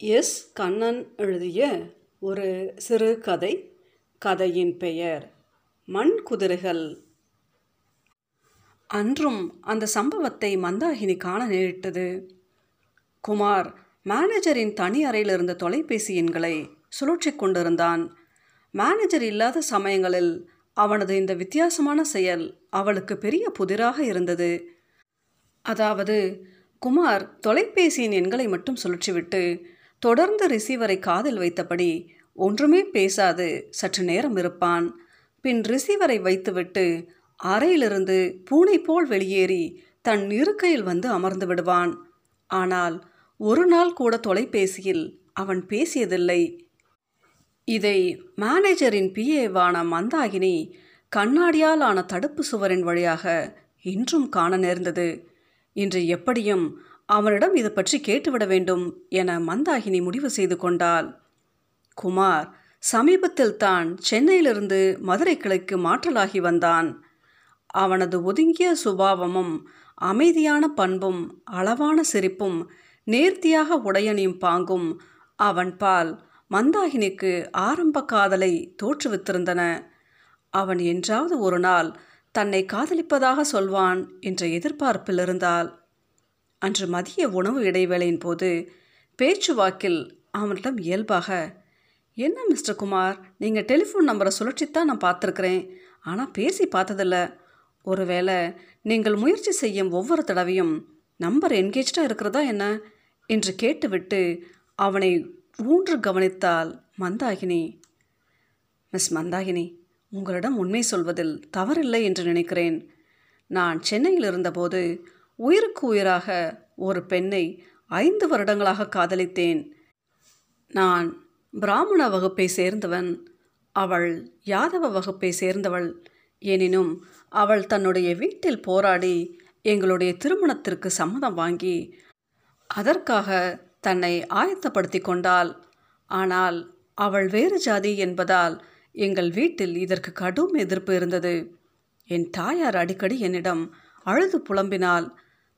S. Kannan எழுதிய ஒரு சிறு கதை கதையின் பெயர் மண் குதிரைகள். அன்றும் அந்த சம்பவத்தை மந்தாகினி காண நேரிட்டது. குமார் மேனேஜரின் தனி அறையில் இருந்த தொலைபேசி எண்களை சுழற்றி கொண்டிருந்தான். மேனேஜர் இல்லாத சமயங்களில் அவனது இந்த வித்தியாசமான செயல் அவளுக்கு பெரிய புதிராக இருந்தது. அதாவது குமார் தொலைபேசியின் எண்களை மட்டும் சுழற்றிவிட்டு தொடர்ந்து ரிசீவரை காதில் வைத்தபடி ஒன்றுமே பேசாது சற்று நேரம் இருப்பான். பின் ரிசீவரை வைத்துவிட்டு அறையிலிருந்து பூனை போல் வெளியேறி தன் இருக்கையில் வந்து அமர்ந்து விடுவான். ஆனால் ஒரு நாள் கூட தொலைபேசியில் அவன் பேசியதில்லை. இதை மேனேஜரின் பிஏவான மந்தாகினி கண்ணாடியால் ஆன தடுப்பு சுவரின் வழியாக இன்றும் காண நேர்ந்தது. இன்று எப்படியும் அவனிடம் இது பற்றி கேட்டுவிட வேண்டும் என மந்தாகினி முடிவு செய்து கொண்டாள். குமார் சமீபத்தில் தான் சென்னையிலிருந்து மதுரை கிளைக்கு மாற்றலாகி வந்தான். அவனது ஒதுங்கிய சுபாவமும் அமைதியான பண்பும் அளவான சிரிப்பும் நேர்த்தியாக உடையணியும் பாங்கும் அவன் பால் மந்தாகினிக்கு ஆரம்ப காதலை தோற்றுவித்திருந்தன. அவன் என்றாவது ஒரு நாள் தன்னை காதலிப்பதாக சொல்வான் என்ற எதிர்பார்ப்பில் இருந்தாள். அன்று மதிய உணவு இடைவேளையின் போது பேச்சுவாக்கில் அவனிடம் இயல்பாக என்ன மிஸ்டர் குமார் நீங்கள் டெலிஃபோன் நம்பரை சுழற்சித்தான் நான் பார்த்துருக்குறேன். ஆனால் பேசி பார்த்ததில்ல. ஒருவேளை நீங்கள் முயற்சி செய்யும் ஒவ்வொரு தடவையும் நம்பர் என்கேஜாக இருக்கிறதா என்ன? என்று கேட்டுவிட்டு அவனை ஊன்று கவனித்தாள் மந்தாகினி. மிஸ் மந்தாகினி உங்களிடம் உண்மை சொல்வதில் தவறில்லை என்று நினைக்கிறேன். நான் சென்னையில் இருந்தபோது உயிருக்கு உயிராக ஒரு பெண்ணை ஐந்து வருடங்களாக காதலித்தேன். நான் பிராமண வகுப்பை சேர்ந்தவன் அவள் யாதவ வகுப்பை சேர்ந்தவள். எனினும் அவள் தன்னுடைய வீட்டில் போராடி எங்களுடைய திருமணத்திற்கு சம்மதம் வாங்கி அதற்காக தன்னை ஆயத்தப்படுத்தி கொண்டாள். ஆனால் அவள் வேறு ஜாதி என்பதால் எங்கள் வீட்டில் இதற்கு கடும் எதிர்ப்பு இருந்தது. என் தாயார் அடிக்கடி என்னிடம் அழுது புலம்பினாள்.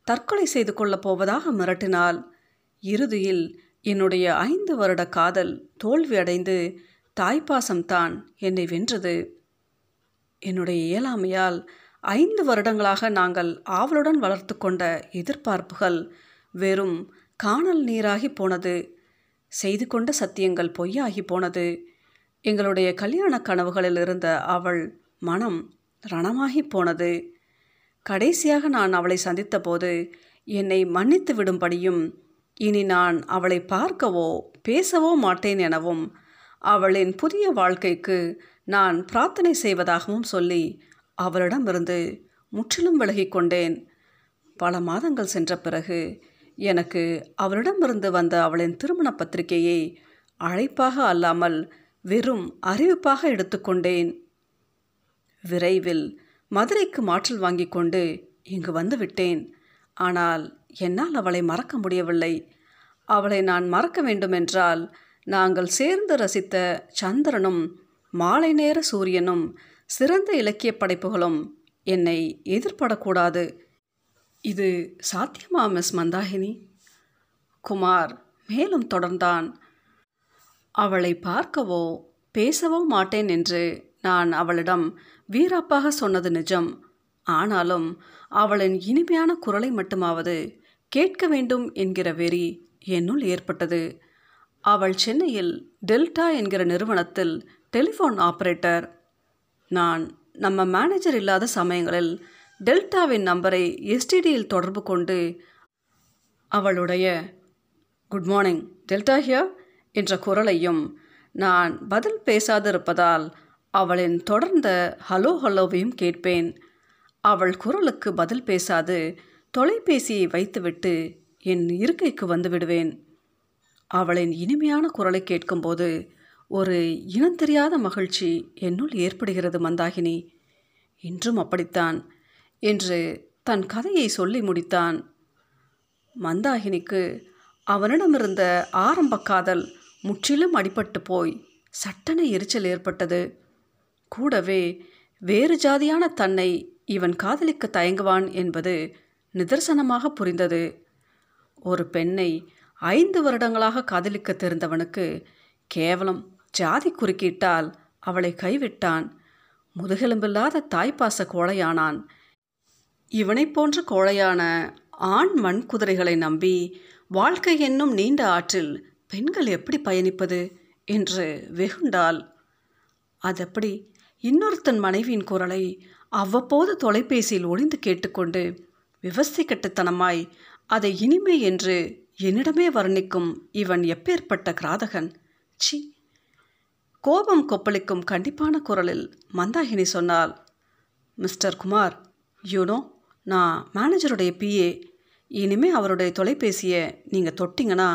தற்கொலை செய்து கொள்ளப் போவதாக மிரட்டினாள். இறுதியில் என்னுடைய ஐந்து வருட காதல் தோல்வியடைந்து தாய்ப்பாசம்தான் என்னை வென்றது. என்னுடைய இயலாமையால் ஐந்து வருடங்களாக நாங்கள் ஆவலுடன் வளர்த்து கொண்ட எதிர்பார்ப்புகள் வெறும் காணல் நீராகி போனது செய்து கொண்ட சத்தியங்கள் பொய்யாகி போனது. எங்களுடைய கல்யாண கனவுகளில் இருந்த அவள் மனம் ரணமாகி போனது. கடைசியாக நான் அவளை சந்தித்தபோது என்னை மன்னித்து விடும்படியும் இனி நான் அவளை பார்க்கவோ பேசவோ மாட்டேன் எனவும் அவளின் புதிய வாழ்க்கைக்கு நான் பிரார்த்தனை செய்வதாகவும் சொல்லி அவளிடமிருந்து முற்றிலும் விலகி கொண்டேன். பல மாதங்கள் சென்ற பிறகு எனக்கு அவளிடமிருந்து வந்த அவளின் திருமண பத்திரிகையை அழைப்பாக அல்லாமல் வெறும் அறிவிப்பாக எடுத்துக்கொண்டேன் விரைவில் மதுரைக்கு மாற்றல் வாங்கி கொண்டு இங்கு வந்து விட்டேன். ஆனால் என்னால் அவளை மறக்க முடியவில்லை. அவளை நான் மறக்க வேண்டுமென்றால் நாங்கள் சேர்ந்து ரசித்த சந்திரனும் மாலை நேர சூரியனும் சிறந்த இலக்கிய படைப்புகளும் என்னை எதிர்படக்கூடாது. இது சாத்தியமா மிஸ் மந்தாகினி? குமார் மேலும் தொடர்ந்தான். அவளை பார்க்கவோ பேசவோ மாட்டேன் என்று நான் அவளிடம் வீராப்பாக சொன்னது நிஜம். ஆனாலும் அவளின் இனிமையான குரலை மட்டுமாவது கேட்க வேண்டும் என்கிற வெறி என்னுள் ஏற்பட்டது. அவள் சென்னையில் டெல்டா என்கிற நிறுவனத்தில் டெலிஃபோன் ஆப்ரேட்டர். நான் நம்ம மேனேஜர் இல்லாத சமயங்களில் டெல்டாவின் நம்பரை எஸ்டிடியில் தொடர்பு கொண்டு அவளுடைய குட் மார்னிங் டெல்டா ஹியா என்ற குரலையும் நான் பதில் பேசாதிருப்பதால் அவளின் தொடர்ந்த ஹலோ ஹலோவையும் கேட்பேன். அவள் குரலுக்கு பதில் பேசாது தொலைபேசியை வைத்துவிட்டு என் இருக்கைக்கு வந்து விடுவேன். அவளின் இனிமையான குரலை கேட்கும்போது ஒரு இனம் தெரியாத மகிழ்ச்சி என்னுள் ஏற்படுகிறது மந்தாகினி. இன்றும் அப்படித்தான் என்று தன் கதையை சொல்லி முடித்தான். மந்தாகினிக்கு அவனிடமிருந்த ஆரம்ப காதல் முற்றிலும் அடிபட்டு போய் சட்டென எரிச்சல் ஏற்பட்டது. கூடவே வேறு ஜாதியான தன்னை இவன் காதலிக்க தயங்குவான் என்பது நிதர்சனமாக புரிந்தது. ஒரு பெண்ணை ஐந்து வருடங்களாக காதலிக்க தெரிந்தவனுக்கு கேவலம் ஜாதி குறுக்கிட்டால் அவளை கைவிட்டான். முதுகெலும்பில்லாத தாய்ப்பாச கோழையானான். இவனைப் போன்ற கோழையான ஆண் மண் குதிரைகளை நம்பி வாழ்க்கை என்னும் நீண்ட ஆற்றில் பெண்கள் எப்படி பயணிப்பது? என்று வெகுண்டாள். அதெப்படி இன்னொருத்தன் மனைவியின் குரலை அவ்வப்போது தொலைபேசியில் ஒளிந்து கேட்டுக்கொண்டு விவசாயிக்கட்டுத்தனமாய் அதை இனிமை என்று என்னிடமே வர்ணிக்கும் இவன் எப்பேற்பட்ட கிராதகன்? சி கோபம் கொப்பளிக்கும் கண்டிப்பான குரலில் மந்தாகினி சொன்னால் மிஸ்டர் குமார் யூனோ நான் மேனேஜருடைய பிஏ இனிமே அவருடைய தொலைபேசியை நீங்கள் தொட்டிங்கன்னா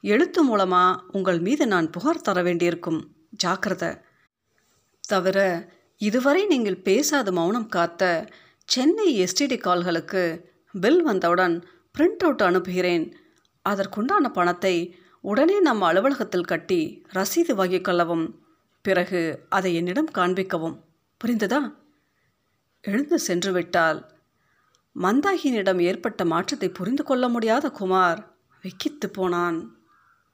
எழுத்து மூலமாக உங்கள் மீது நான் புகார் தர வேண்டியிருக்கும். ஜாக்கிரதை. தவிர இதுவரை நீங்கள் பேசாத மௌனம் காத்த சென்னை எஸ்டிடி கால்களுக்கு பில் வந்தவுடன் பிரிண்ட் அவுட் அனுப்புகிறேன். அதற்குண்டான பணத்தை உடனே நம் அலுவலகத்தில் கட்டி ரசீது வாங்கிக் கொள்ளவும் பிறகு அதை என்னிடம் காண்பிக்கவும். புரிந்ததா? எழுந்து சென்று விட்டால் மந்தாகினியிடம் ஏற்பட்ட மாற்றத்தை புரிந்து கொள்ள முடியாத குமார் வெக்கித்து போனான்.